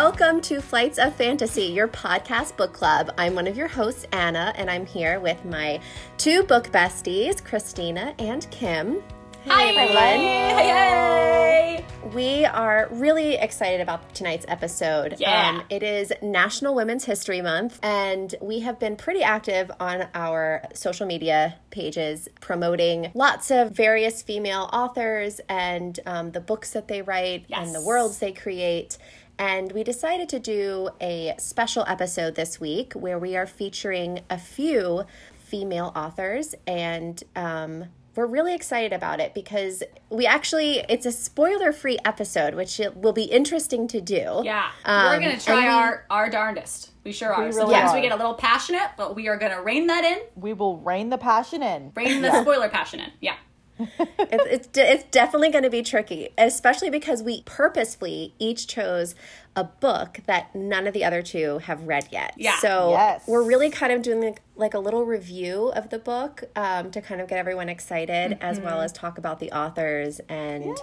Welcome to Flights of Fantasy, your podcast book club. I'm one of your hosts, Anna, and I'm here with my two book besties, Christina and Kim. Hi, everyone. Hey, We are really excited about tonight's episode. Um, Yeah. it is National Women's History Month, and we have been pretty active on our social media pages promoting lots of various female authors and um, the books that they write and the worlds they create. And we decided to do a special episode this week where we are featuring a few female authors and um, we're really excited about it because we actually it's a spoiler free episode which it will be interesting to do Yeah, Um, we're gonna and try we- our our darndest. We sure are. really Sometimes we get a little passionate, but we are gonna rein that in. We will rein the passion in. Rein the spoiler passion in. Yeah. it, it's, it's definitely going to be tricky especially because we purposefully each chose a book that none of the other two have read yet Yeah. so Yes. we're really kind of doing like, like a little review of the book um, to kind of get everyone excited as well as talk about the authors and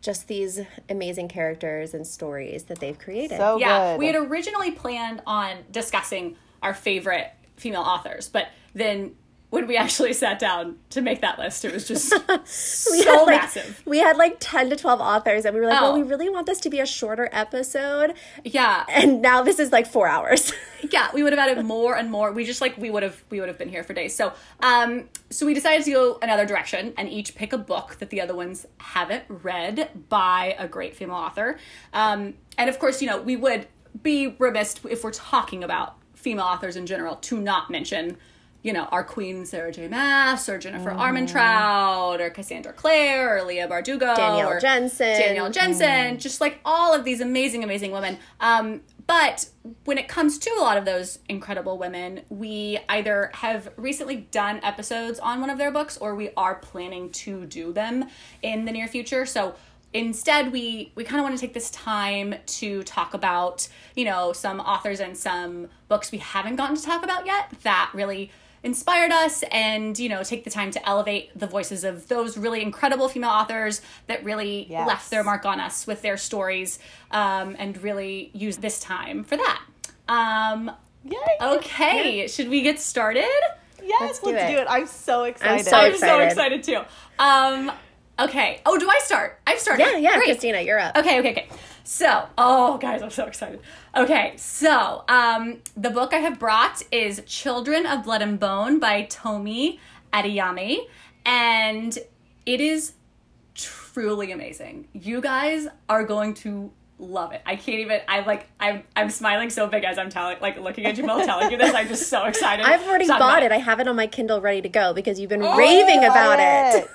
just these amazing characters and stories that they've created So Yeah. good. We had originally planned on discussing our favorite female authors, but then when we actually sat down to make that list, it was just we so had like massive. we had like 10 to 12 authors and we were like well Oh. we really want this to be a shorter episode Yeah. and now this is like four hours yeah we would have added more and more we just like we would have we would have been here for days so um so we decided to go another direction and each pick a book that the other ones haven't read by a great female author um and of course you know we would be remiss if we're talking about female authors in general to not mention you know, our queen Sarah J. Maas or Jennifer Armentrout or Cassandra Clare or Leigh Bardugo Danielle or Jensen. Danielle Jensen, just like all of these amazing, amazing women. Um, but when it comes to a lot of those incredible women, we either have recently done episodes on one of their books or we are planning to do them in the near future. So instead we we kind of want to take this time to talk about you know some authors and some books we haven't gotten to talk about yet that really inspired us and you know take the time to elevate the voices of those really incredible female authors that really Yes. left their mark on us with their stories um, and really use this time for that um, Yay. okay should we get started Yes, Let's let's, do do, it. it. I'm so excited. so i'm so excited too um, okay oh do i start i've started yeah yeah Great. christina you're up Okay, okay, okay. So, oh, guys, I'm so excited. Okay, so um, the book I have brought is Children of Blood and Bone by Tomi Adeyemi, and it is truly amazing. You guys are going to love it. I can't even. I like. I'm. I'm smiling so big as I'm telling, like looking at you both, telling you this. I'm just so excited. I've already talk bought about it. I have it on my Kindle ready to go because you've been Oh, raving about it.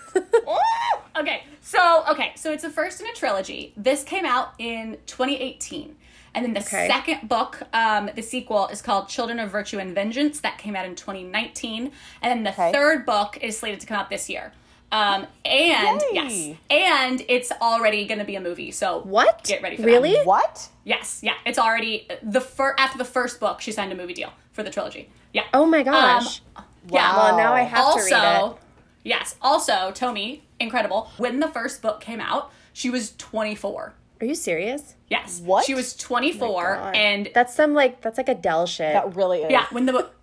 okay, so okay, so it's the first in a trilogy. This came out in 2018. And then the Okay. second book, um, the sequel, is called Children of Virtue and Vengeance. That came out in 2019. And then the Okay. third book is slated to come out this year. Um, and Yay. yes, and it's already going to be a movie. So What? Get ready for really? that. What? Yes, yeah, it's already the fir- after the first book. She signed a movie deal for the trilogy. Yeah. Oh my gosh. yeah. well, now I have to read also, it. yes. Also, Tomi, incredible. When the first book came out, she was 24. Are you serious? Yes. What? She was 24 God. and that's some like that's like Adele shit. That really is. yeah, when the book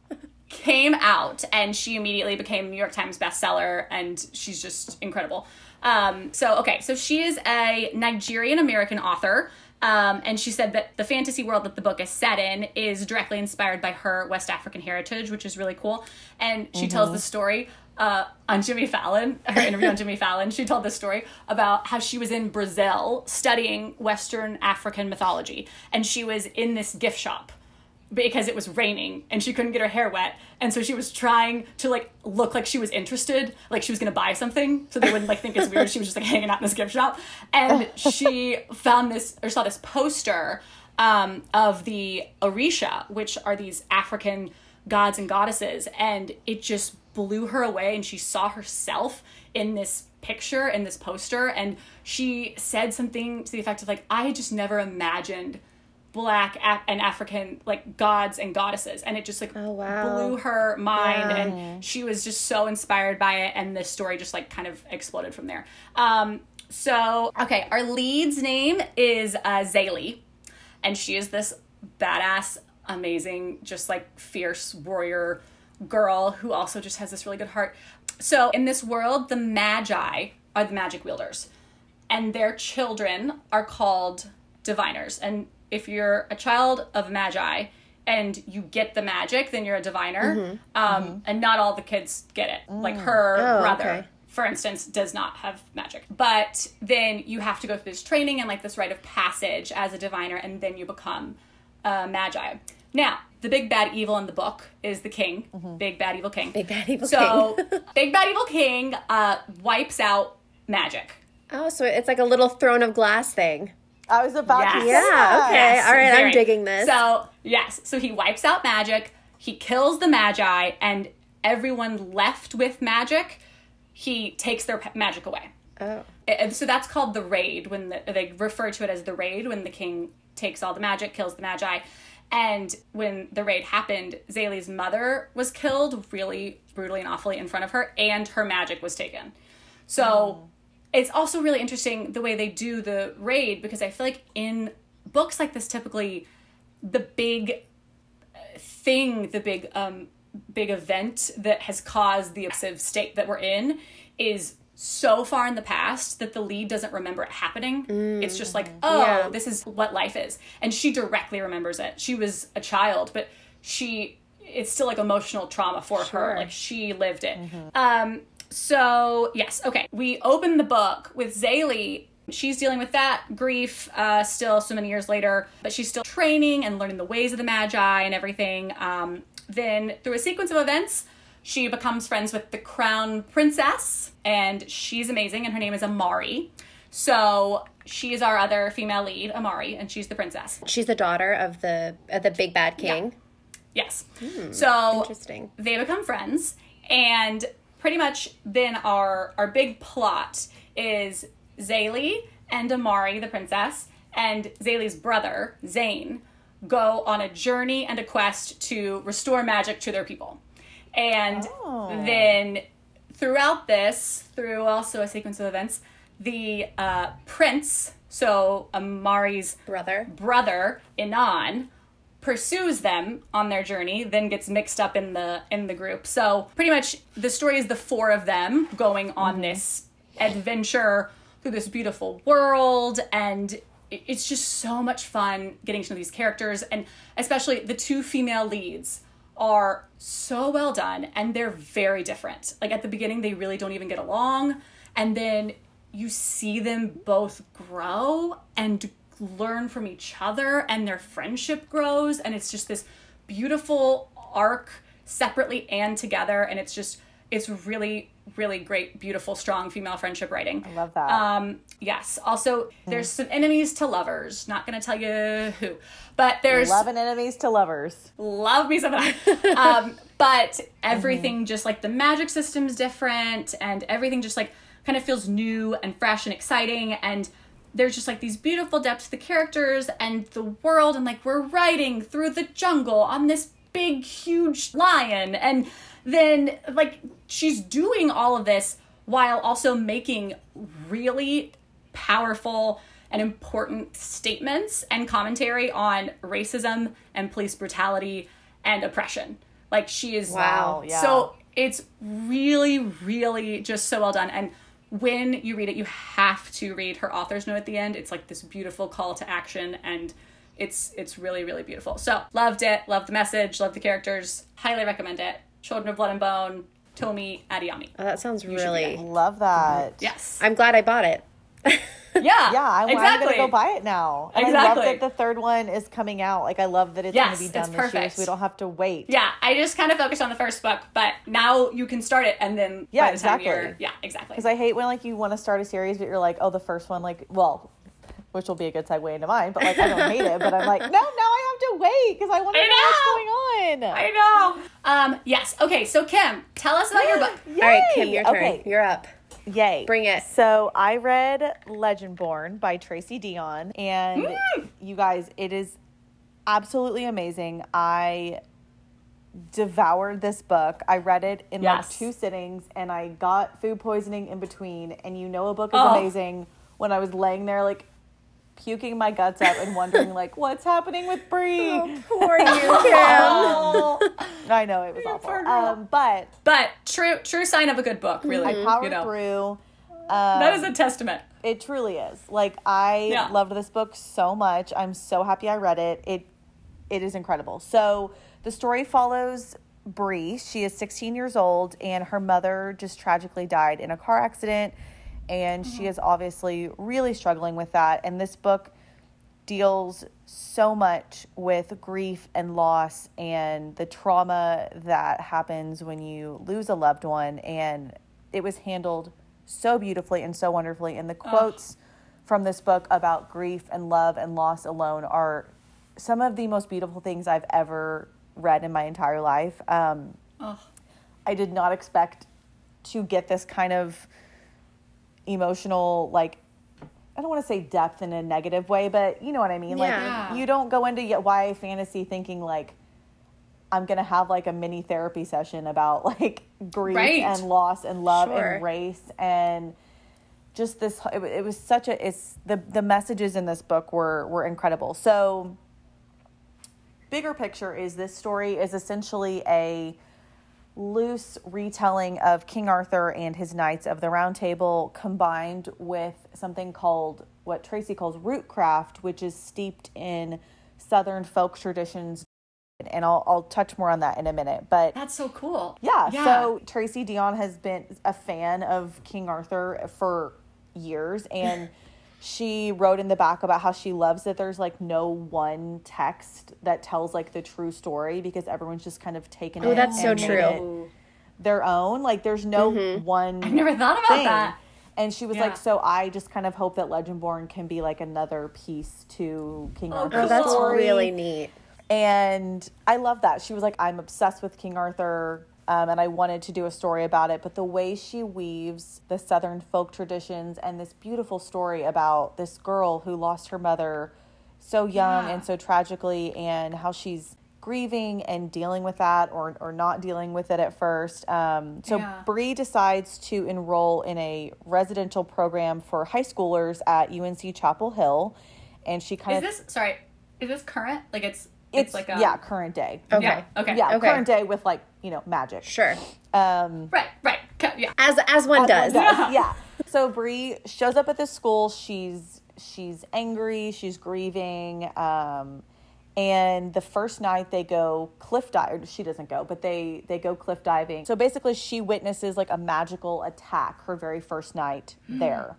came out and she immediately became New York Times bestseller and she's just incredible. Um, so okay, so she is a Nigerian American author. Um, and she said that the fantasy world that the book is set in is directly inspired by her West African heritage, which is really cool. And she tells the story uh, on Jimmy Fallon, her interview on Jimmy Fallon. She told this story about how she was in Brazil studying Western African mythology, and she was in this gift shop because it was raining and she couldn't get her hair wet. And so she was trying to like look like she was interested like she was gonna buy something. So they wouldn't like think it's weird. She was just like hanging out in this gift shop. And she found this or saw this poster um, of the orisha which are these african gods and goddesses. And it just blew her away. And she saw herself in this picture in this poster. And she said something to the effect of like i just never imagined black Af- and African like gods and goddesses, and it just like Oh, wow. blew her mind, Yeah. and she was just so inspired by it, and the story just like kind of exploded from there. Um, so okay, our lead's name is uh, Zélie. and she is this badass, amazing, just like fierce warrior girl who also just has this really good heart. So in this world, the Maji are the magic wielders, and their children are called diviners. And if you're a child of Maji and you get the magic, then you're a diviner. Um, And not all the kids get it. Like her Oh, brother okay. for instance, does not have magic. But then you have to go through this training and like this rite of passage as a diviner, and then you become a maji. Now, the big bad evil in the book is the king, big bad evil king. Big bad evil so, king. big bad evil king uh, wipes out magic. Oh, so it's like a little throne of glass thing. I was about Yes. to say Yeah, that. okay. all right, I'm digging this. So, yes, so he wipes out magic, he kills the maji, and everyone left with magic, he takes their magic away. Oh. And so that's called the raid when the, they refer to it as the raid when the king takes all the magic kills the maji and when the raid happened zélie's mother was killed really brutally and awfully in front of her and her magic was taken so oh. It's also really interesting the way they do the raid because i feel like in books like this typically the big thing, the big um big event that has caused the oppressive state that we're in is so far in the past that the lead doesn't remember it happening. It's just like, oh, Yeah. this is what life is. And she directly remembers it. She was a child, but she it's still like emotional trauma for her. Like she lived it. Um so yes, okay. We open the book with Zélie. She's dealing with that grief uh, still so many years later, but she's still training and learning the ways of the Maji and everything. Um, then, through a sequence of events, she becomes friends with the crown princess, and she's amazing, and her name is Amari. So, she is our other female lead, Amari, and she's the princess. She's the daughter of the of the big bad king. Yes. so, Interesting. they become friends and pretty much then our our big plot is Zélie and Amari the princess and Zélie's brother Tzain go on a journey and a quest to restore magic to their people and then throughout this through also a sequence of events the uh, prince so Amari's Brother. brother Inan pursues them on their journey then gets mixed up in the in the group. So pretty much the story is the four of them going on mm-hmm. this adventure through this beautiful world and it's just so much fun getting to know these characters and especially the two female leads are so well done and they're very different. Like at the beginning they really don't even get along and then you see them both grow and learn from each other and their friendship grows and it's just this beautiful arc separately and together and it's just it's really really great beautiful strong female friendship writing I love that. um yes also there's some enemies to lovers not gonna tell you who but there's love and enemies to lovers. love me some of that. um, but everything just like the magic system's different and everything just like kind of feels new and fresh and exciting and there's just like these beautiful depths to the characters and the world and like we're riding through the jungle on this big huge lion and then like she's doing all of this while also making really powerful and important statements and commentary on racism and police brutality and oppression. Like she is Wow, yeah. So it's really, really just so well done. And when you read it, you have to read her author's note at the end. It's like this beautiful call to action and it's it's really, really beautiful. So loved it, loved the message, loved the characters, highly recommend it. Children of Blood and Bone, Tomi Adeyemi. Oh, that sounds should really. read Love that. Yes. I'm glad I bought it. Yeah. Yeah, I'm, I'm gonna go buy it now. And I love that the third one is coming out. Like I love that it's Yes, gonna be done it's this year, so we don't have to wait. Yeah, I just kind of focused on the first book, but now you can start it and then Yeah, by the time exactly. you're yeah, exactly. Because I hate when like you want to start a series, but you're like, oh, the first one, like, well, which will be a good segue into mine. But like, I don't hate it. But I'm like, no, now I have to wait because I want to I know, what's going on. I know. Um, yes. Okay, so Kim, tell us about your book. Yay! All right, Kim, your turn. Okay, You're up. Yay. Bring it. So I read Legendborn by Tracy Deonn, and Mm. you guys, it is absolutely amazing. I devoured this book. I read it in like two sittings, and I got food poisoning in between. And you know, a book is Oh. amazing when I was laying there like puking my guts out and wondering like what's happening with Bree. Oh, poor you, Kim. Oh. I know it was poor awful. girl. Um, but but true, true sign of a good book. Really, I powered you know, through. Um, that is a testament. It truly is. Like I Yeah. loved this book so much. I'm so happy I read it. It it is incredible. So the story follows Bree. She is 16 years old and her mother just tragically died in a car accident and she is obviously really struggling with that. And this book deals so much with grief and loss and the trauma that happens when you lose a loved one. And it was handled so beautifully and so wonderfully. And the quotes from this book about grief and love and loss alone are some of the most beautiful things I've ever read in my entire life. Um, I did not expect to get this kind of emotional, like, I don't want to say depth in a negative way, but you know what I mean? Yeah. Like, you don't go into YA fantasy thinking, like, I'm going to have like a mini therapy session about like grief Right. and loss and love Sure. and race and just this it, it was such a it's the the messages in this book were were incredible so bigger picture is this story is essentially a loose retelling of King Arthur and his Knights of the Round Table combined with something called what Tracy calls rootcraft, which is steeped in Southern folk traditions. And I'll, I'll touch more on that in a minute. But that's so cool. yeah, so Tracy Deonn has been a fan of King Arthur for years and she wrote in the back about how she loves that there's like no one text that tells like the true story because everyone's just kind of taken Oh, it that's so and made true. it their own. Like there's no mm-hmm. one I've never thought about thing. that. And she was Yeah. like, so I just kind of hope that Legendborn can be like another piece to King Oh, Arthur's Oh, that's story. really neat. And I love that. She was like, I'm obsessed with King Arthur. Um, and I wanted to do a story about it. But the way she weaves the Southern folk traditions and this beautiful story about this girl who lost her mother so young Yeah. and so tragically, and how she's grieving and dealing with that or, or not dealing with it at first. Um, so Yeah. Bree decides to enroll in a residential program for high schoolers at UNC Chapel Hill. And she kind Is of this sorry? Is this current? Like it's it's, it's, like a yeah current day. Okay. yeah okay. yeah Okay. current day with like you know magic. Sure. um right right. Yeah. As as one as does. one does, yeah. So Bree shows up at this school. She's she's angry. She's grieving. Um and the first night they go cliff dive she doesn't go but they they go cliff diving. So basically she witnesses like a magical attack her very first night there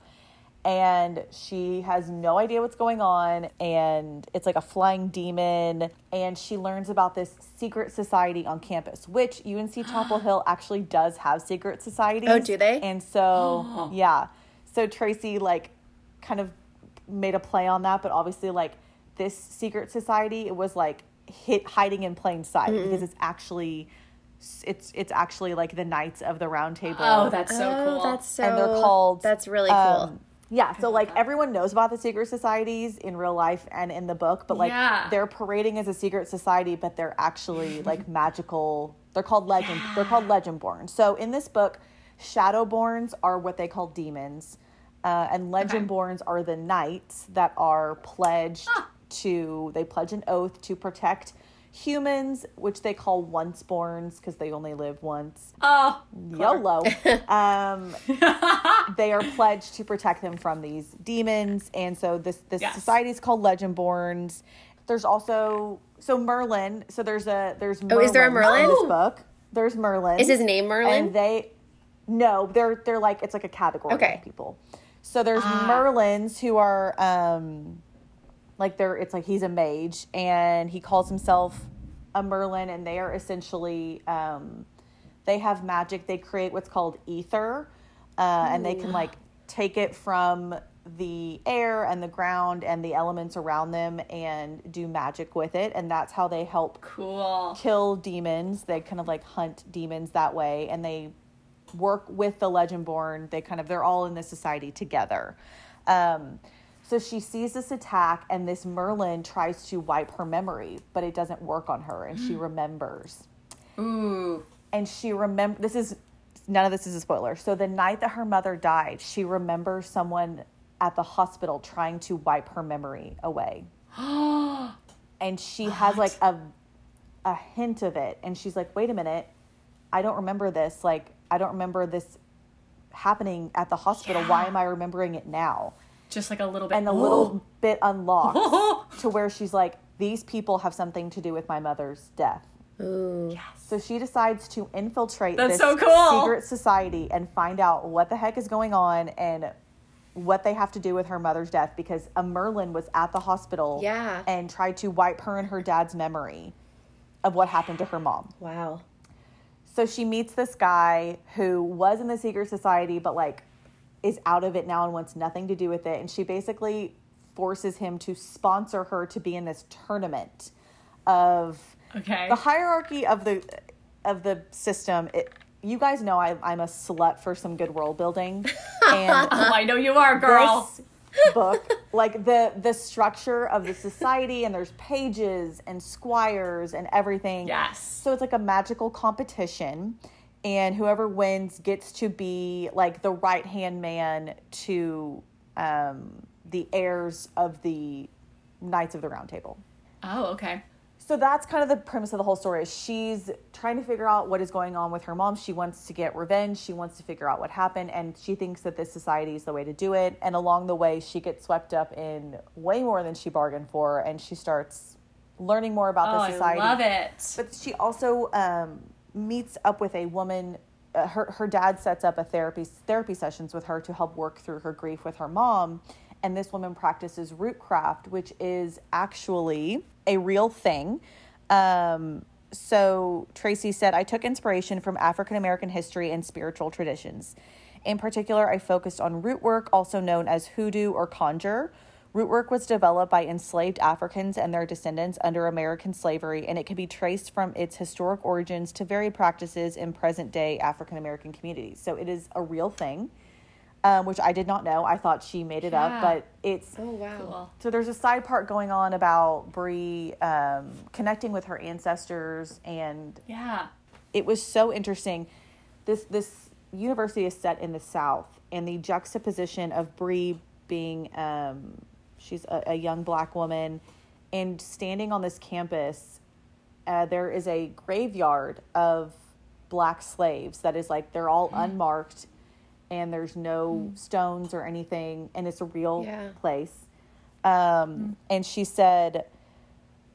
and she has no idea what's going on and it's like a flying demon and she learns about this secret society on campus which unc chapel hill actually does have secret societies Oh, do they? and so yeah so tracy like kind of made a play on that but obviously like this secret society it was like hit hiding in plain sight because it's actually it's it's actually like the knights of the round table oh that's so oh, cool that's so. and they're called That's really cool. um, yeah, so like everyone knows about the secret societies in real life and in the book, but like Yeah. they're parading as a secret society, but they're actually like magical. They're called legend. They're called legendborn. So in this book, shadowborns are what they call demons, uh, and legendborns are the knights that are pledged to. They pledge an oath to protect humans, which they call onceborns because they only live once. oh YOLO. um, they are pledged to protect them from these demons, and so this this Yes. society is called Legendborns. There's also so Merlin. So there's a there's Oh, is there a Merlins in Merlin? this book? There's Merlin. Is his name Merlin? And they no, they're they're like it's like a category Okay. of people. So there's Ah. Merlins who are um like they're it's like he's a mage and he calls himself a Merlin and they are essentially um they have magic. They create what's called ether, uh, and they can like take it from the air and the ground and the elements around them and do magic with it. And that's how they help cool kill demons. They kind of like hunt demons that way, and they work with the Legendborn. They kind of they're all in this society together. Um, so she sees this attack, and this Merlin tries to wipe her memory, but it doesn't work on her, and she remembers ooh and she remember this is none of this is a spoiler so the night that her mother died she remembers someone at the hospital trying to wipe her memory away. and she has like a a hint of it and she's like, "Wait a minute. I don't remember this. Like I don't remember this happening at the hospital. Why am I remembering it now?" Just like a little bit. And a little bit unlocked to where she's like, "These people have something to do with my mother's death." Ooh. So she decides to infiltrate That's this so cool. secret society and find out what the heck is going on and what they have to do with her mother's death because a Merlin was at the hospital Yeah. and tried to wipe her and her dad's memory of what happened to her mom. Wow. So she meets this guy who was in the secret society but like is out of it now and wants nothing to do with it and she basically forces him to sponsor her to be in this tournament of okay. the hierarchy of the of the system it, you guys know I, i'm a slut for some good world building and oh, I know you are, girl. this book like the the structure of the society and there's pages and squires and everything Yes. so it's like a magical competition and whoever wins gets to be like the right hand man to um, the heirs of the knights of the round table Oh, okay. so that's kind of the premise of the whole story. She's trying to figure out what is going on with her mom. She wants to get revenge. She wants to figure out what happened, and she thinks that this society is the way to do it. And along the way, she gets swept up in way more than she bargained for, and she starts learning more about Oh, the society. I love it. But she also um, meets up with a woman. Uh, her her dad sets up a therapy therapy sessions with her to help work through her grief with her mom. And this woman practices root craft, which is actually a real thing. Um, so Tracy said, I took inspiration from African American history and spiritual traditions. In particular, I focused on root work, also known as hoodoo or conjure. Root work was developed by enslaved Africans and their descendants under American slavery, and it can be traced from its historic origins to varied practices in present day African American communities. So it is a real thing, um, which I did not know. I thought she made it Yeah. up, but it's Oh wow. Cool. so there's a side part going on about Bree um, connecting with her ancestors, and Yeah. it was so interesting. This this university is set in the South, and the juxtaposition of Bree being um, she's a, a young black woman, and standing on this campus, uh, there is a graveyard of black slaves that is like they're all unmarked, and there's no stones or anything, and it's a real Yeah. place. Um, And she said,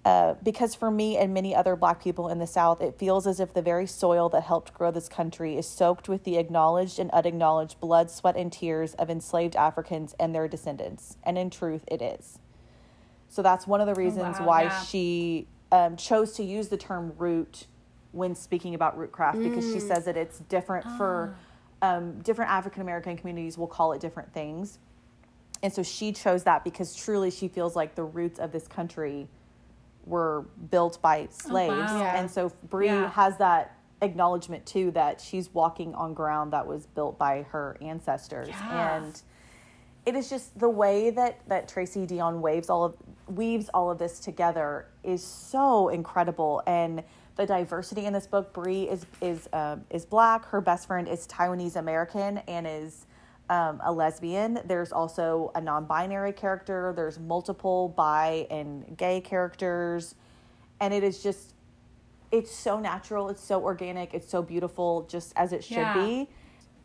uh, because for me and many other black people in the South, it feels as if the very soil that helped grow this country is soaked with the acknowledged and unacknowledged blood, sweat, and tears of enslaved Africans and their descendants. And in truth, it is. So that's one of the reasons wow, why yeah. she um, chose to use the term root when speaking about root rootcraft because she says that it's different for um, different African American communities will call it different things. And so she chose that because truly she feels like the roots of this country were built by slaves. wow. Yeah. And so Bree Yeah. has that acknowledgement too that she's walking on ground that was built by her ancestors. Yeah. And it is just the way that that Tracy Deonn waves all of weaves all of this together is so incredible and the diversity in this book Bree is is um, is black her best friend is Taiwanese American and is um, a lesbian. There's also a non-binary character. There's multiple bi and gay characters. And it is just it's so natural. It's so organic. It's so beautiful just as it should Yeah. be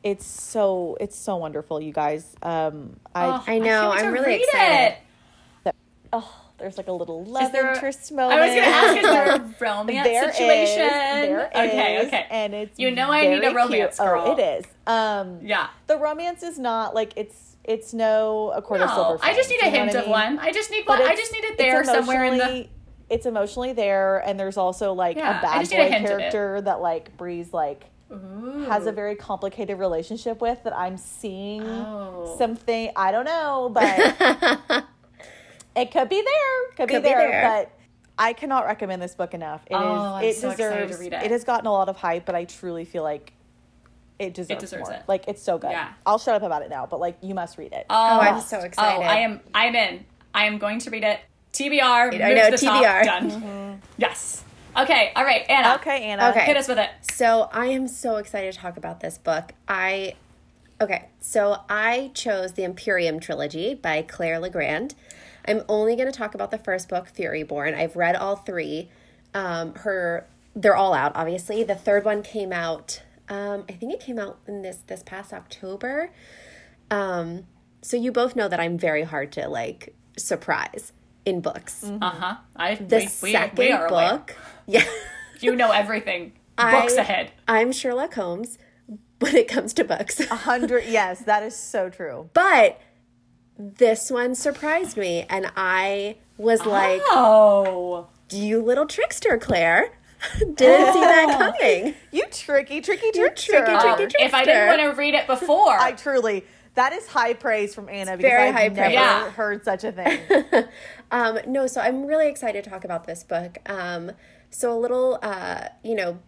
it's so it's so wonderful you guys. Um i Oh, I know, can't I'm really excited. It. oh there's like a little love Is there a- interest I was going to ask, is there a romance There is, situation? there okay, is, okay. and it's You know I need a romance, cute. girl. Oh, it is. Um, Yeah. the romance is not like it's it's no a quarter silver. No, I just need a hint what I of mean? one. I just need But one. I just need it there somewhere in the. It's emotionally there, and there's also like Yeah, a bad a boy of it. character that like Bree's like Ooh. has a very complicated relationship with that I'm seeing Oh. something I don't know, but it could be there. Could, Could be, be there, there. but I cannot recommend this book enough. It oh, is. Oh, I'm it so excited to deserves. read it. it has gotten a lot of hype, but I truly feel like it deserves, deserves more. it. Like it's so good. Yeah. I'll shut up about it now, but like you must read it. Oh, oh I'm so Oh, excited. I am. I'm in. I am going to read it. TBR. I know, to the top, TBR. Done. Mm-hmm. Yes. Okay. All right, Anna. okay, Anna. Okay. Hit us with it. So I am so excited to talk about this book. I Okay, so I chose the Empirium trilogy by Claire Legrand. I'm only going to talk about the first book, Furyborn. I've read all three. Um, her, they're all out, obviously. The third one came out. Um, I think it came out in this this past October. Um, so you both know that I'm very hard to like surprise in books. Uh huh. I The we, we, second we are aware. book, yeah, You know everything. I- Books ahead. I'm Sherlock Holmes when it comes to books. A hundred. yes, that is so true. But this one surprised me, and I was like, Oh. "You little trickster, Claire! Didn't see that coming." You tricky, tricky tricky, trickster. tricky, tricky If I didn't want to read it before, I truly. That is high praise from Anna because very I've high never praise. Yeah. heard such a thing. Um, no, so I'm really excited to talk about this book. Um, so a little, uh, you know,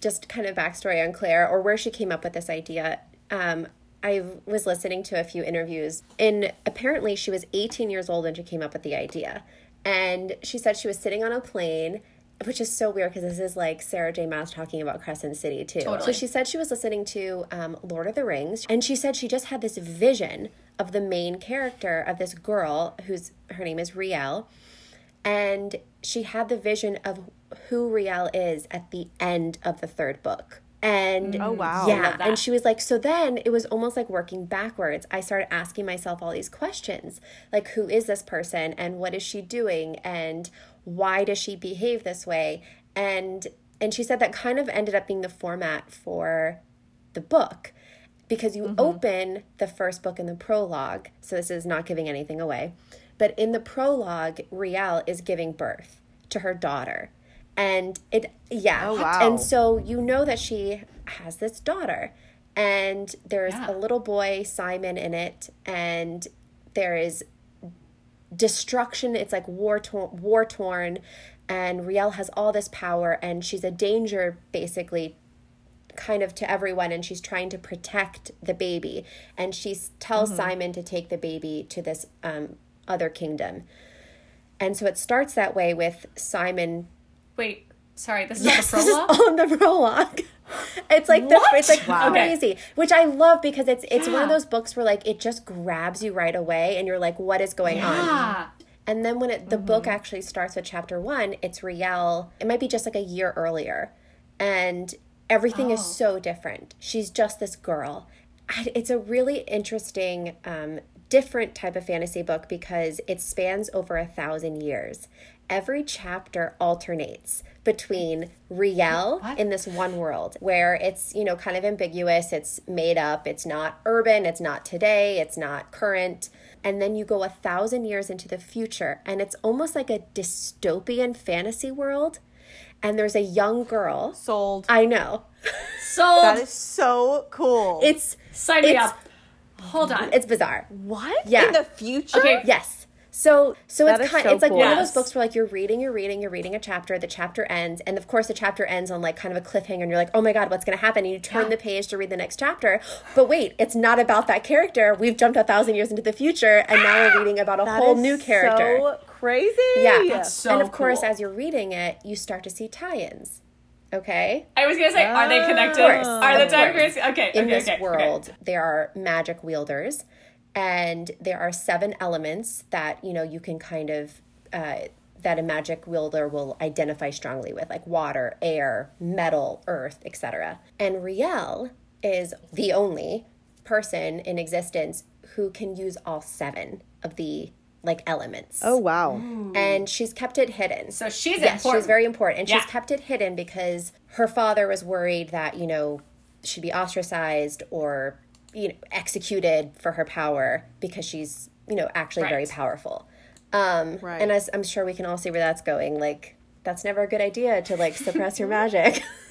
just kind of backstory on Claire or where she came up with this idea. Um, I was listening to a few interviews, and apparently she was 18 years old when she came up with the idea. And she said she was sitting on a plane, which is so weird because this is like Sarah J. Maas talking about Crescent City too. So she said she was listening to um, Lord of the Rings, and she said she just had this vision of the main character of this girl whose her name is Rielle, and she had the vision of who Rielle is at the end of the third book. And Oh, wow. yeah, and she was like, so then it was almost like working backwards. I started asking myself all these questions, like who is this person and what is she doing and why does she behave this way? And and she said that kind of ended up being the format for the book because you open the first book in the prologue. So this is not giving anything away. But in the prologue, Rielle is giving birth to her daughter. And it yeah. Oh, wow. And so you know that she has this daughter. And there's Yeah. a little boy, Simon, in it, and there is destruction. It's like war torn, war torn, and Rielle has all this power, and she's a danger basically, kind of to everyone, and she's trying to protect the baby, and she tells Simon to take the baby to this um, other kingdom, and so it starts that way with Simon. wait. Sorry, this is Yes, not this the is prologue. on the prologue. It's like the, What? it's like Wow. Okay. crazy, which I love because it's it's one of those books where like it just grabs you right away, and you're like, what is going on? Ah. And then when it, the book actually starts with chapter one, it's Rielle. It might be just like a year earlier. And everything is so different. She's just this girl. It's a really interesting, um, different type of fantasy book because it spans over a thousand years. Every chapter alternates between Rielle What? in this one world where it's, you know, kind of ambiguous, it's made up, it's not urban, it's not today, it's not current. And then you go a thousand years into the future, and it's almost like a dystopian fantasy world. And there's a young girl. Sold. I know. Sold. That is so cool. It's Sign me it's- up. Hold on. it's bizarre. what? Yeah. In the future? Okay. Yes. So so That it's kind so it's like cool. one of those books where like you're reading, you're reading, you're reading a chapter, the chapter ends, and of course the chapter ends on like kind of a cliffhanger and you're like, Oh my god, what's gonna happen? And you turn Yeah. the page to read the next chapter. But wait, it's not about that character. We've jumped a thousand years into the future and now we're reading about a That whole is new character. So crazy. yeah. That's so and of course cool. as you're reading it, you start to see tie-ins. Okay? I was gonna say, are they connected? Of course, Are the time periods? Okay. in okay, this okay, okay. world there are magic wielders and there are seven elements that you know you can kind of uh, that a magic wielder will identify strongly with like water air metal earth etc and rielle is the only person in existence who can use all seven of the like elements Oh wow. and she's kept it hidden So she's yes, important. she's very important, and she's kept it hidden because her father was worried that you know she'd be ostracized or you know executed for her power because she's you know actually very powerful. Um, Right. And as I'm sure we can all see where that's going, like that's never a good idea to like suppress your magic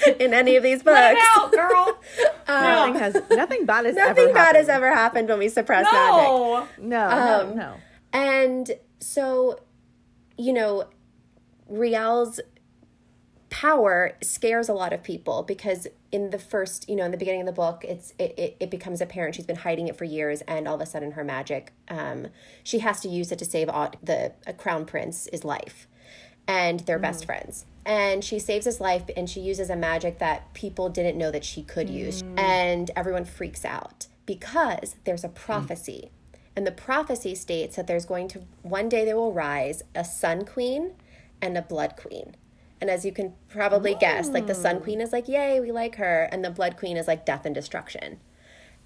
in any of these books. Let out, girl. Nothing has nothing bad has ever Nothing bad has happened. ever happened when we suppress magic. no. No, Um, no, no. And so, you know, Rielle's power scares a lot of people because in the first, you know, in the beginning of the book, it's it, it, it becomes apparent she's been hiding it for years, and all of a sudden her magic, um, she has to use it to save Aud- the a crown prince's life, and they're best friends. And she saves his life and she uses a magic that people didn't know that she could use. Mm. And everyone freaks out because there's a mm. prophecy. And the prophecy states that there's going to one day there will rise a sun queen and a blood queen. And as you can probably guess like the sun queen is like yay we like her. And the blood queen is like death and destruction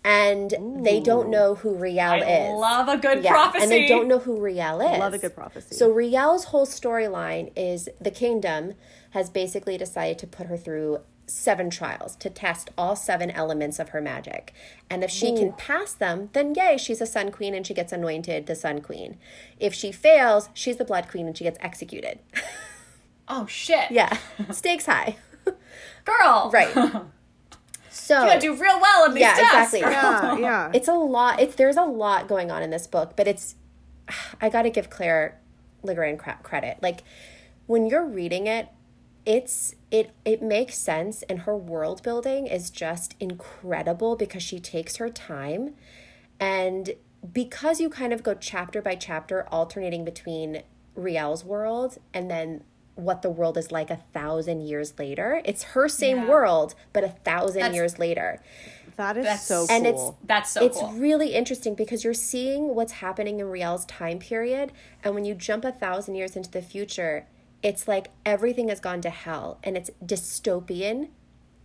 and they don't know who Rielle I is love a good yeah, prophecy. and they don't know who Rielle is. Love a good prophecy. So Rielle's whole storyline is the kingdom has basically decided to put her through seven trials to test all seven elements of her magic. And if she can pass them, then yay, she's a sun queen and she gets anointed the sun queen. If she fails, she's the blood queen and she gets executed. Oh shit. yeah. Stakes high. Girl. Right. So You gotta do real well in these Yeah, tests. exactly. girl. yeah, yeah. it's a lot it's there's a lot going on in this book but it's i gotta give claire legrand cra- credit like when you're reading it it's it it makes sense and her world building is just incredible because she takes her time and because you kind of go chapter by chapter alternating between rielle's world and then what the world is like a thousand years later it's her same Yeah. world but a thousand That's- years later that is That's- so cool. and it's That's so it's cool. really interesting because you're seeing what's happening in Rielle's time period, and when you jump a thousand years into the future, it's like everything has gone to hell, and it's dystopian,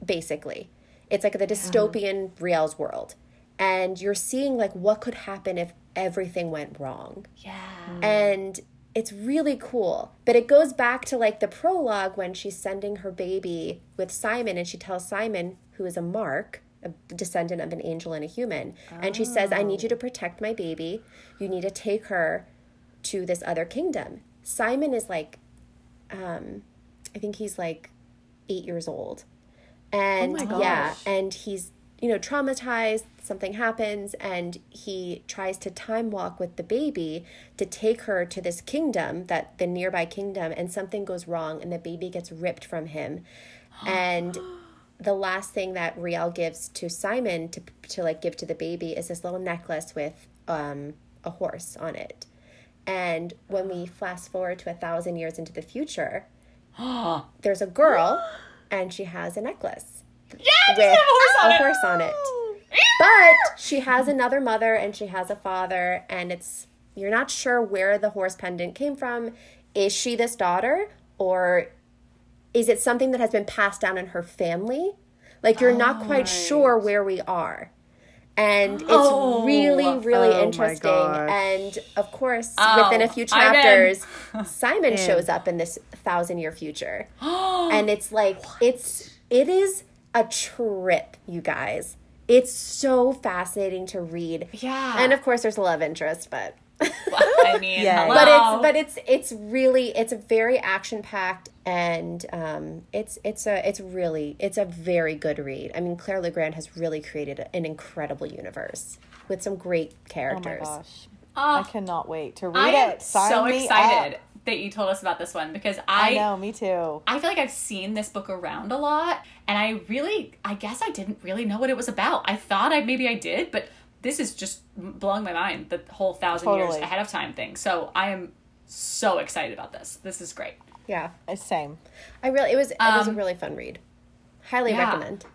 basically. It's like the dystopian Rielle's world, and you're seeing like what could happen if everything went wrong yeah. Mm. and it's really cool. But it goes back to like the prologue when she's sending her baby with Simon, and she tells Simon, who is a Mark, a descendant of an angel and a human, and she says, I need you to protect my baby. You need to take her to this other kingdom. Simon is like, um, I think he's like eight years old. And my yeah, and he's, you know, traumatized. Something happens, and he tries to time walk with the baby to take her to this kingdom, that the nearby kingdom, and something goes wrong, and the baby gets ripped from him. And the last thing that Rielle gives to Simon to to like give to the baby is this little necklace with um, a horse on it. And when we fast forward to a thousand years into the future, there's a girl, and she has a necklace Yeah, with a horse on a it. horse on it. But she has another mother and she has a father, and it's you're not sure where the horse pendant came from. Is she this daughter, or is it something that has been passed down in her family? Like you're not quite sure where we are. And it's Oh. really, really Oh interesting. And of course, Oh, within a few chapters, Simon shows up in this thousand year future. and it's like it's it is a trip, you guys. It's so fascinating to read. Yeah. And of course there's a love interest, but I mean, Yeah. hello. but it's but it's it's really it's a very action packed and um it's it's a it's really it's a very good read. I mean Claire Legrand has really created an incredible universe with some great characters. oh my gosh. Oh, I cannot wait to read I it. Sign so excited up. That you told us about this one because I I know, me too. I feel like I've seen this book around a lot, and I really, I guess I didn't really know what it was about. I thought I maybe I did, but this is just blowing my mind. The whole thousand years ahead of time thing. So I am so excited about this. This is great. Yeah. It's same. I really it was it was a Um, really fun read. Highly yeah. recommend.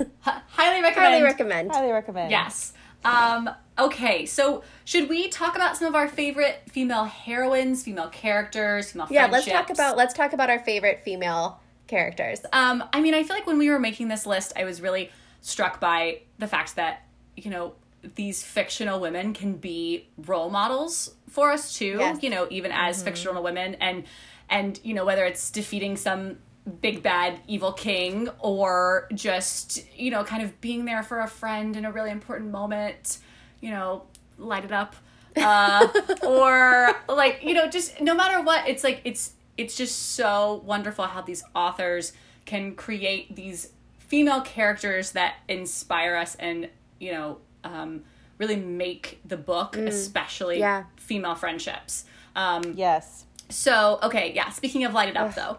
H- highly recommend. Highly recommend. Highly recommend. Yes. Um, okay, so should we talk about some of our favorite female heroines, female characters, female Yeah, let's talk about let's talk about our favorite female characters. Um, I mean, I feel like when we were making this list, I was really struck by the fact that, you know, these fictional women can be role models for us too, Yes. you know, even as fictional women and and you know, whether it's defeating some big bad evil king or just, you know, kind of being there for a friend in a really important moment, you know, light it up. Uh, or like, you know, just no matter what, it's like it's it's just so wonderful how these authors can create these female characters that inspire us and you know um, really make the book especially Yeah. female friendships um, Yes. so okay yeah speaking of light it up though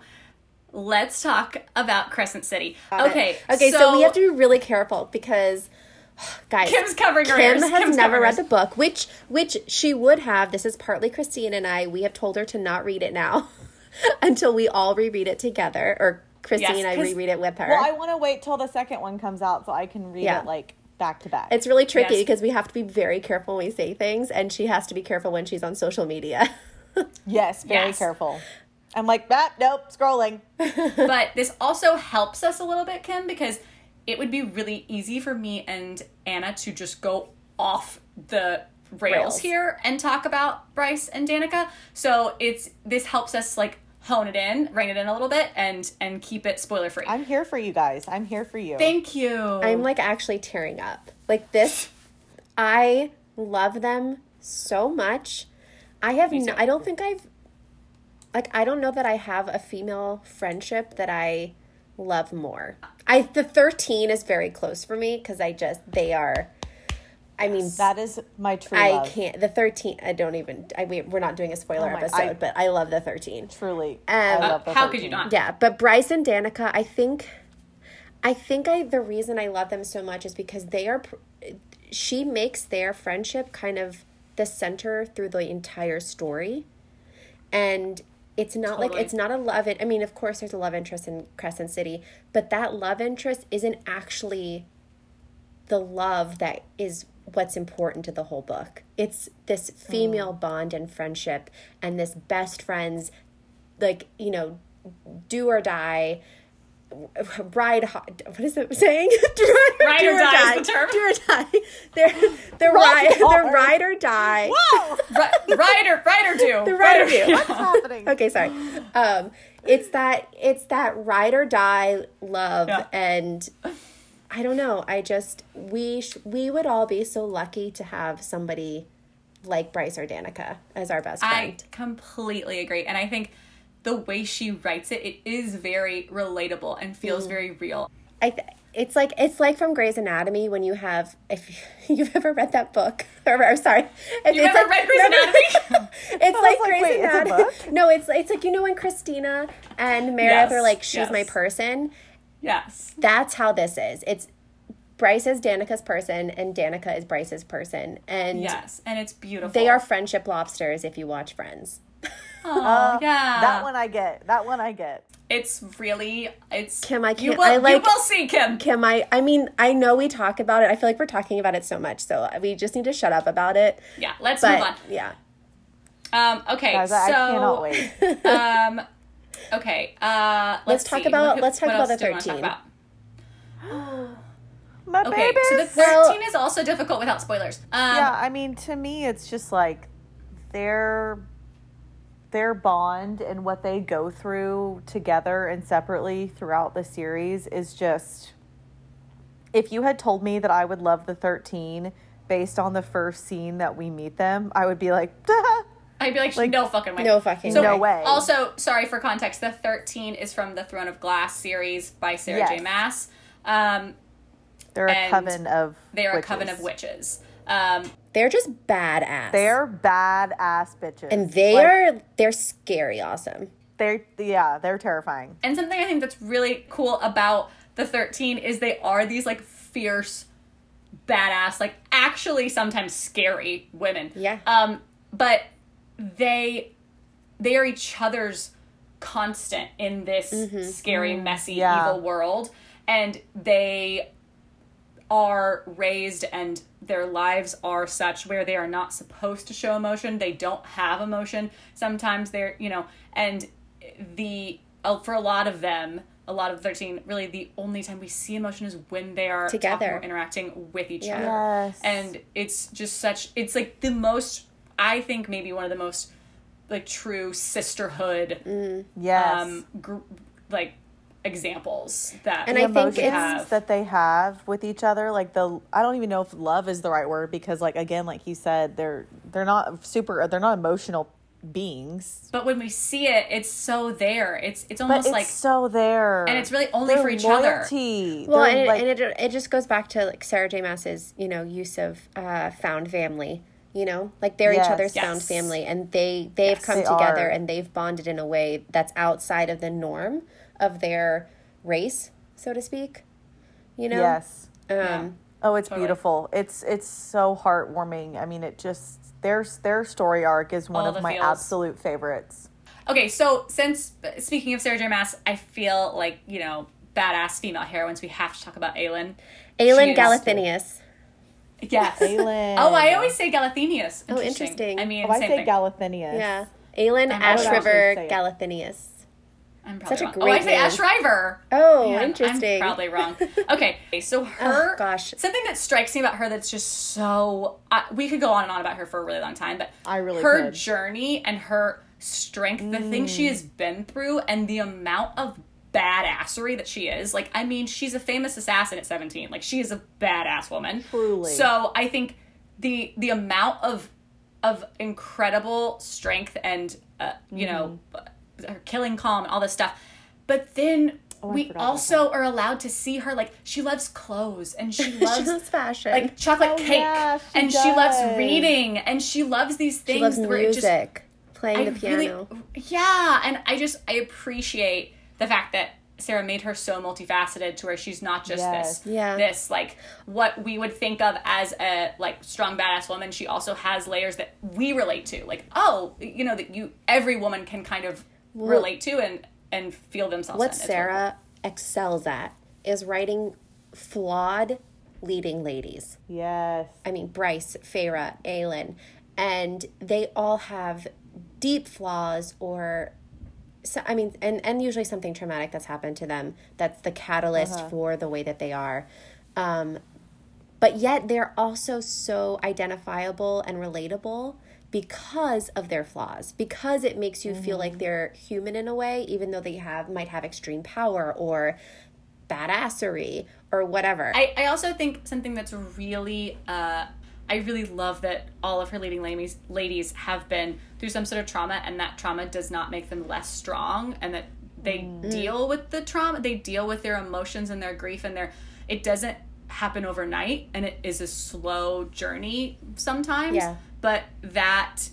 let's talk about crescent city okay Okay, so, we have to be really careful because guys Kim's covering her Kim ears. has Kim's never covering read the book, which which she would have. This is partly Christine and I. We have told her to not read it now. until we all reread it together, or Christine Yes, and I 'cause- reread it with her. Well, I want to wait till the second one comes out so I can read Yeah. it like back to back. it's really tricky Yes. because we have to be very careful when we say things, and she has to be careful when she's on social media. yes, very Yes. careful. I'm like, ah, nope, scrolling. but this also helps us a little bit, Kim, because it would be really easy for me and Anna to just go off the rails, Rails. here and talk about Bryce and Danika. So it's this helps us like hone it in, rein it in a little bit, and and keep it spoiler free. I'm here for you guys. I'm here for you. Thank you. I'm like actually tearing up. Like this, I love them so much. I have. Me No. I don't think I've. Like I don't know that I have a female friendship that I love more. I the thirteen is very close for me because I just they are. I mean, that is my true I love. can't. The thirteen. I don't even. I we, we're not doing a spoiler Oh my- episode, I- but I love the thirteen. Truly, Um, I Uh, love the how could you not? Yeah, but Bryce and Danika, I think, I think I the reason I love them so much is because they are. She makes their friendship kind of the center through the entire story, and it's not like it's not a love. It. I mean, of course, there's a love interest in Crescent City, but that love interest isn't actually the love that is what's important to the whole book. It's this female mm. bond and friendship and this best friends like, you know, do or die ride ho- what is it saying Ride or die is the term. do or die they're the Ride ride the hard. ride or die Whoa! Ri- rider, rider do. the ride or do What's happening? okay sorry um it's that it's that ride or die love Yeah. and i don't know i just we sh- we would all be so lucky to have somebody like bryce or danika as our best friend I friend completely agree. And I think the way she writes it, it is very relatable and feels Mm. very real. I th- it's like it's like from Grey's Anatomy when you have if you've ever read that book or, or sorry if You've it's ever like, read Grey's Anatomy? it's like, like, Grey's wait, it's a Anatomy book? no it's it's like you know when Cristina and Meredith Yes, are like she's yes. my person yes. that's how this is it's Bryce is Danika's person and Danika is Bryce's person and Yes. And it's beautiful. they are friendship lobsters if you watch Friends Oh, yeah. That one I get. That one I get. It's really it's Kim, I You can't- will, I you like- will see Kim. Kim I I mean I know we talk about it I feel like we're talking about it so much so we just need to shut up about it Yeah, let's but move on. yeah Um, okay, Guys, so I, I cannot wait. um, okay, uh, let's, Let's talk see. about- What let's talk about the do we wanna 13. about? My Okay, babies. so the Well- thirteen is also difficult without spoilers. Um, yeah, I mean, to me, it's just like their their bond and what they go through together and separately throughout the series is just. If you had told me that I would love the thirteen based on the first scene that we meet them, I would be like, I'd be like, Like, no fucking way. no fucking So no way. Also, sorry for context. The thirteen is from the Throne of Glass series by Sarah J. Maas. Um, they're a coven of. they are a coven of witches. Um, They're just badass. They're badass bitches, and they Like, are they're scary awesome. They're yeah, they're terrifying. and something I think that's really cool about the 13 is they are these like fierce, badass, like actually sometimes scary women. Yeah. Um, but they they are each other's constant in this scary, messy, Yeah. evil world, and they are raised and their lives are such where they are not supposed to show emotion they don't have emotion sometimes they're you know and the uh, for a lot of them a lot of 13 really the only time we see emotion is when they are Together. or interacting with each Yeah. other and it's just such it's like the most i think maybe one of the most like true sisterhood Yes. um gr- like examples that And the I think emotions it's- have. that they have with each other like the i don't even know if love is the right word because like again like you said they're they're not super they're not emotional beings but when we see it it's so there it's it's but almost it's like so there and it's really only Their for each other. Well, They're, and, it, and it, it just goes back to like Sarah J. Maas's you know use of uh, found family. You know, like they're Yes. each other's found family, and they they've Yes. come They together are. and they've bonded in a way that's outside of the norm of their race, so to speak. You know. yes Um, oh it's Totally. beautiful it's it's so heartwarming i mean it just their their story arc is one All of my feels. absolute favorites Okay, so since speaking of Sarah J. Maas, I feel like you know badass female heroines. We have to talk about Aelin. Aelin is- Galathynius. Yes. Aelin. Oh, I always say Galathynius. Oh, interesting. I mean, Oh, I say thing. Galathynius. Yeah. Aelin I would actually Ashryver it. Galathynius. I'm probably Such a wrong. great Oh, I say. Ash Shriver. Oh, Man, interesting. I'm probably wrong. Okay, so her Oh, gosh. something that strikes me about her that's just so uh, we could go on and on about her for a really long time, but I really her could. journey and her strength, the things she has been through, and the amount of badassery that she is. Like, I mean, she's a famous assassin at 17. Like, she is a badass woman. Truly. So I think the the amount of of incredible strength and uh, you know Mm-hmm. Her killing calm and all this stuff but then Oh, we also are allowed to see her like she loves clothes and she She loves loves fashion. like chocolate Oh, cake yeah, she and she loves reading and she loves these things she loves it just- music, playing I the piano. really yeah and I just I appreciate the fact that Sarah made her so multifaceted to where she's not just Yes. this Yeah. this like what we would think of as a like strong badass woman she also has layers that we relate to like oh you know that you every woman can kind of relate to and and feel themselves what in. It's Sarah excels at is writing flawed leading ladies. Yes. I mean, Bryce, Feyre, Aelin, and they all have deep flaws or so, I mean, and, and usually something traumatic that's happened to them that's the catalyst for the way that they are. Um, but yet they're also so identifiable and relatable because of their flaws because it makes you feel like they're human in a way even though they have might have extreme power or badassery or whatever. I, I also think something that's really uh, I really love that all of her leading ladies ladies have been through some sort of trauma and that trauma does not make them less strong and that they deal with the trauma they deal with their emotions and their grief and their it doesn't happen overnight and it is a slow journey sometimes. Yeah. But that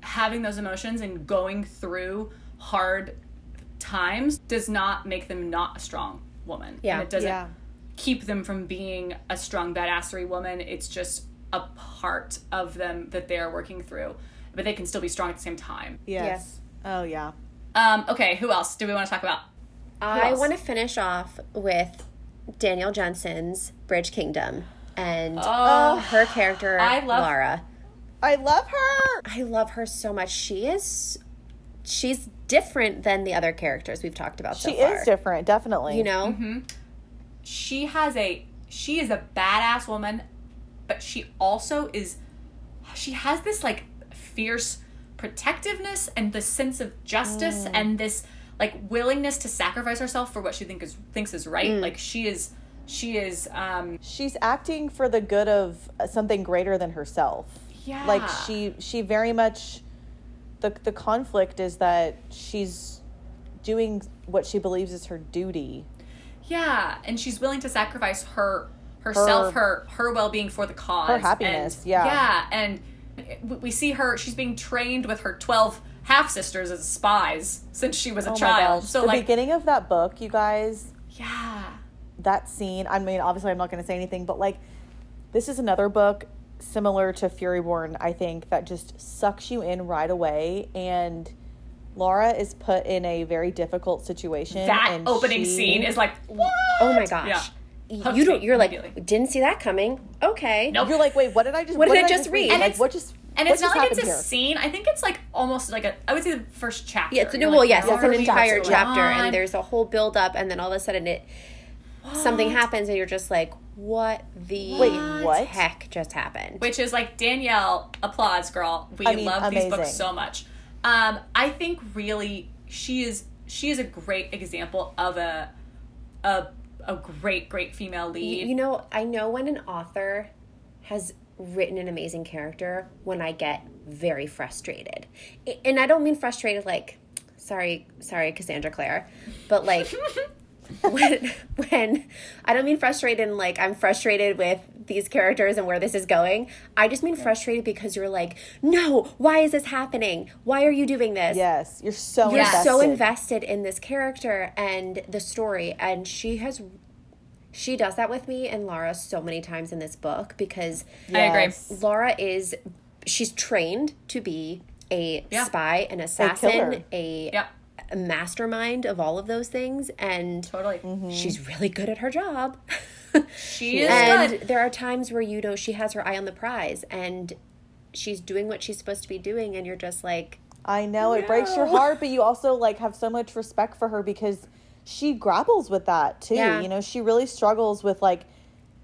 having those emotions and going through hard times does not make them not a strong woman Yeah. and it doesn't Yeah. keep them from being a strong badassery woman it's just a part of them that they're working through but they can still be strong at the same time Yes. Yes. Oh yeah. um, okay who else do we want to talk about I want to finish off with Danielle Jensen's Bridge Kingdom and Oh, her character I love- Lara. I love her. I love her so much. She is she's different than the other characters we've talked about so She far. is different, definitely. You know? Mm-hmm. she has a she is a badass woman but she also is she has this like fierce protectiveness and this sense of justice and this like willingness to sacrifice herself for what she think is thinks is right like she is she is um She's acting for the good of something greater than herself. Yeah Like she she very much the the conflict is that she's doing what she believes is her duty. Yeah, and she's willing to sacrifice her herself, her her, well-being for the cause. Her happiness, And- yeah. Yeah, and we- we see her she's being trained with her 12 half sisters as spies since she was a Oh child. So the like beginning of that book, you guys, yeah. that scene, I mean, obviously I'm not going to say anything, but like this is another book similar to Furyborn, I think, that just sucks you in right away and Lara is put in a very difficult situation. That and opening she- scene is like what? Oh my gosh. Yeah. Y- You don't you're like didn't see that coming. Okay. Nope. You're like, wait, what did I just? What did I I just read? And like, it's- what just? And it's not like it's a here? scene. I think it's like almost like a I would say the first chapter. Yeah, it's a You're well, like, yes, it's an entire chapter on? and there's a whole build up and then all of a sudden it something happens and you're just like, what the Wait, what? heck just happened? which is like Danielle applause girl. We I mean, love these books so much. Um, I think really she is she is a great example of a a a great great female lead. You know, I know when an author has written an amazing character when I get very frustrated. And I don't mean frustrated like sorry, sorry Cassandra Clare, but like when when I don't mean frustrated in like I'm frustrated with these characters and where this is going. I just mean frustrated because you're like, "No, why is this happening? Why are you doing this?" Yes, you're so you're invested. so invested in this character and the story and she has she does that with me and Lara so many times in this book because I agree. Yes. Lara is she's trained to be a Yeah. spy, an assassin, a, Yep. A mastermind of all of those things, and Totally. she's really good at her job. She is and good. there are times where you know she has her eye on the prize, and she's doing what she's supposed to be doing, and you're just like, I know it breaks your heart, but you also like have so much respect for her because she grapples with that too. Yeah. You know, she really struggles with like,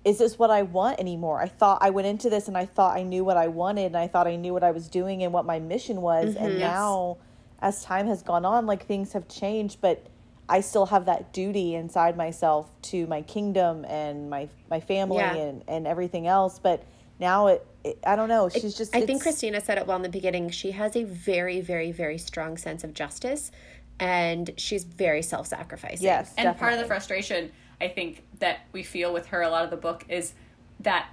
is this what I want anymore? I thought I went into this and I thought I knew what I wanted and I thought I knew what I was doing and what my mission was. And Mm-hmm. Yes. now, as time has gone on, like things have changed, but I still have that duty inside myself to my kingdom and my my family Yeah. and and everything else. But now it, it I don't know. She's just. I think Christina said it well in the beginning. She has a very, very, very strong sense of justice, and she's very self-sacrificing. Yes, and part of the frustration I think that we feel with her a lot of the book is that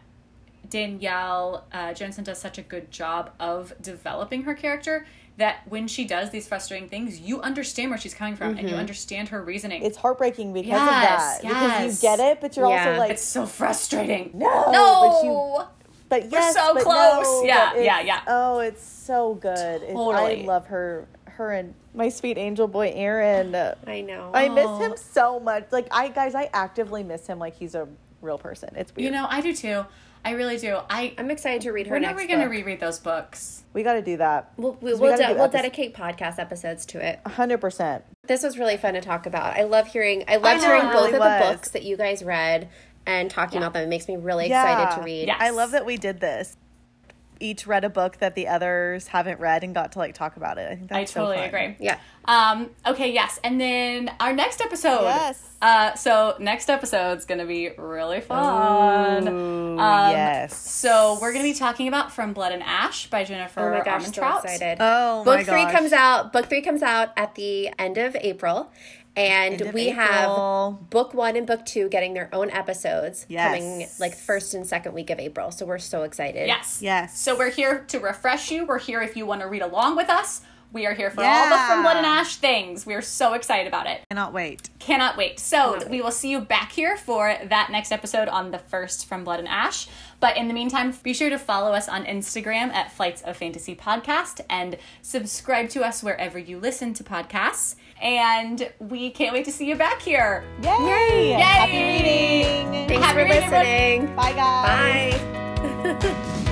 Danielle uh, Jensen does such a good job of developing her character that when she does these frustrating things, you understand where she's coming from and you mm-hmm. understand her reasoning. it's heartbreaking because Yes, of that. Yes. Because you get it, but you're Yeah. also like, it's so frustrating. no, no, but you, but yes, so but close. no, Yeah, yeah, yeah. Oh, it's so good. It's, I love her, her and my sweet angel boy Aren. I know. I miss him so much. Like I guys, I actively miss him. Like he's a real person. It's weird. you know, I do too. I really do. I I'm excited to read her when are next we going to reread those books? we got to do that. We'll, we, 'Cause we we'll, gotta de- we'll epis- dedicate podcast episodes to it. hundred percent. This was really fun to talk about. I love hearing. I love hearing both really of the books that you guys read and talking Yeah. about them. It makes me really excited to read. Yeah. I love that we did this. Each read a book that the others haven't read and got to like talk about it. I think that's I totally so fun. agree. Yeah. Um, okay, yes. And then our next episode. Yes. Uh, so next episode's going to be really fun. Ooh, Um, yes. So we're going to be talking about From Blood and Ash by Jennifer Oh my gosh, so excited. Oh book my three comes out. Book three comes out at the end of April. And we April. have book one and book two getting their own episodes Yes. coming like first and second week of April. So we're so excited. Yes. Yes. So we're here to refresh you. We're here if you want to read along with us. We are here for all the From Blood and Ash things. We are so excited about it. Cannot wait. Cannot wait. So we will see you back here for that next episode on the first from Blood and Ash. But in the meantime, be sure to follow us on Instagram at Flights of Fantasy Podcast and subscribe to us wherever you listen to podcasts. And we can't wait to see you back here. Yay! Yay! Happy reading. Thanks Happy for reading, everyone. Bye guys. Bye.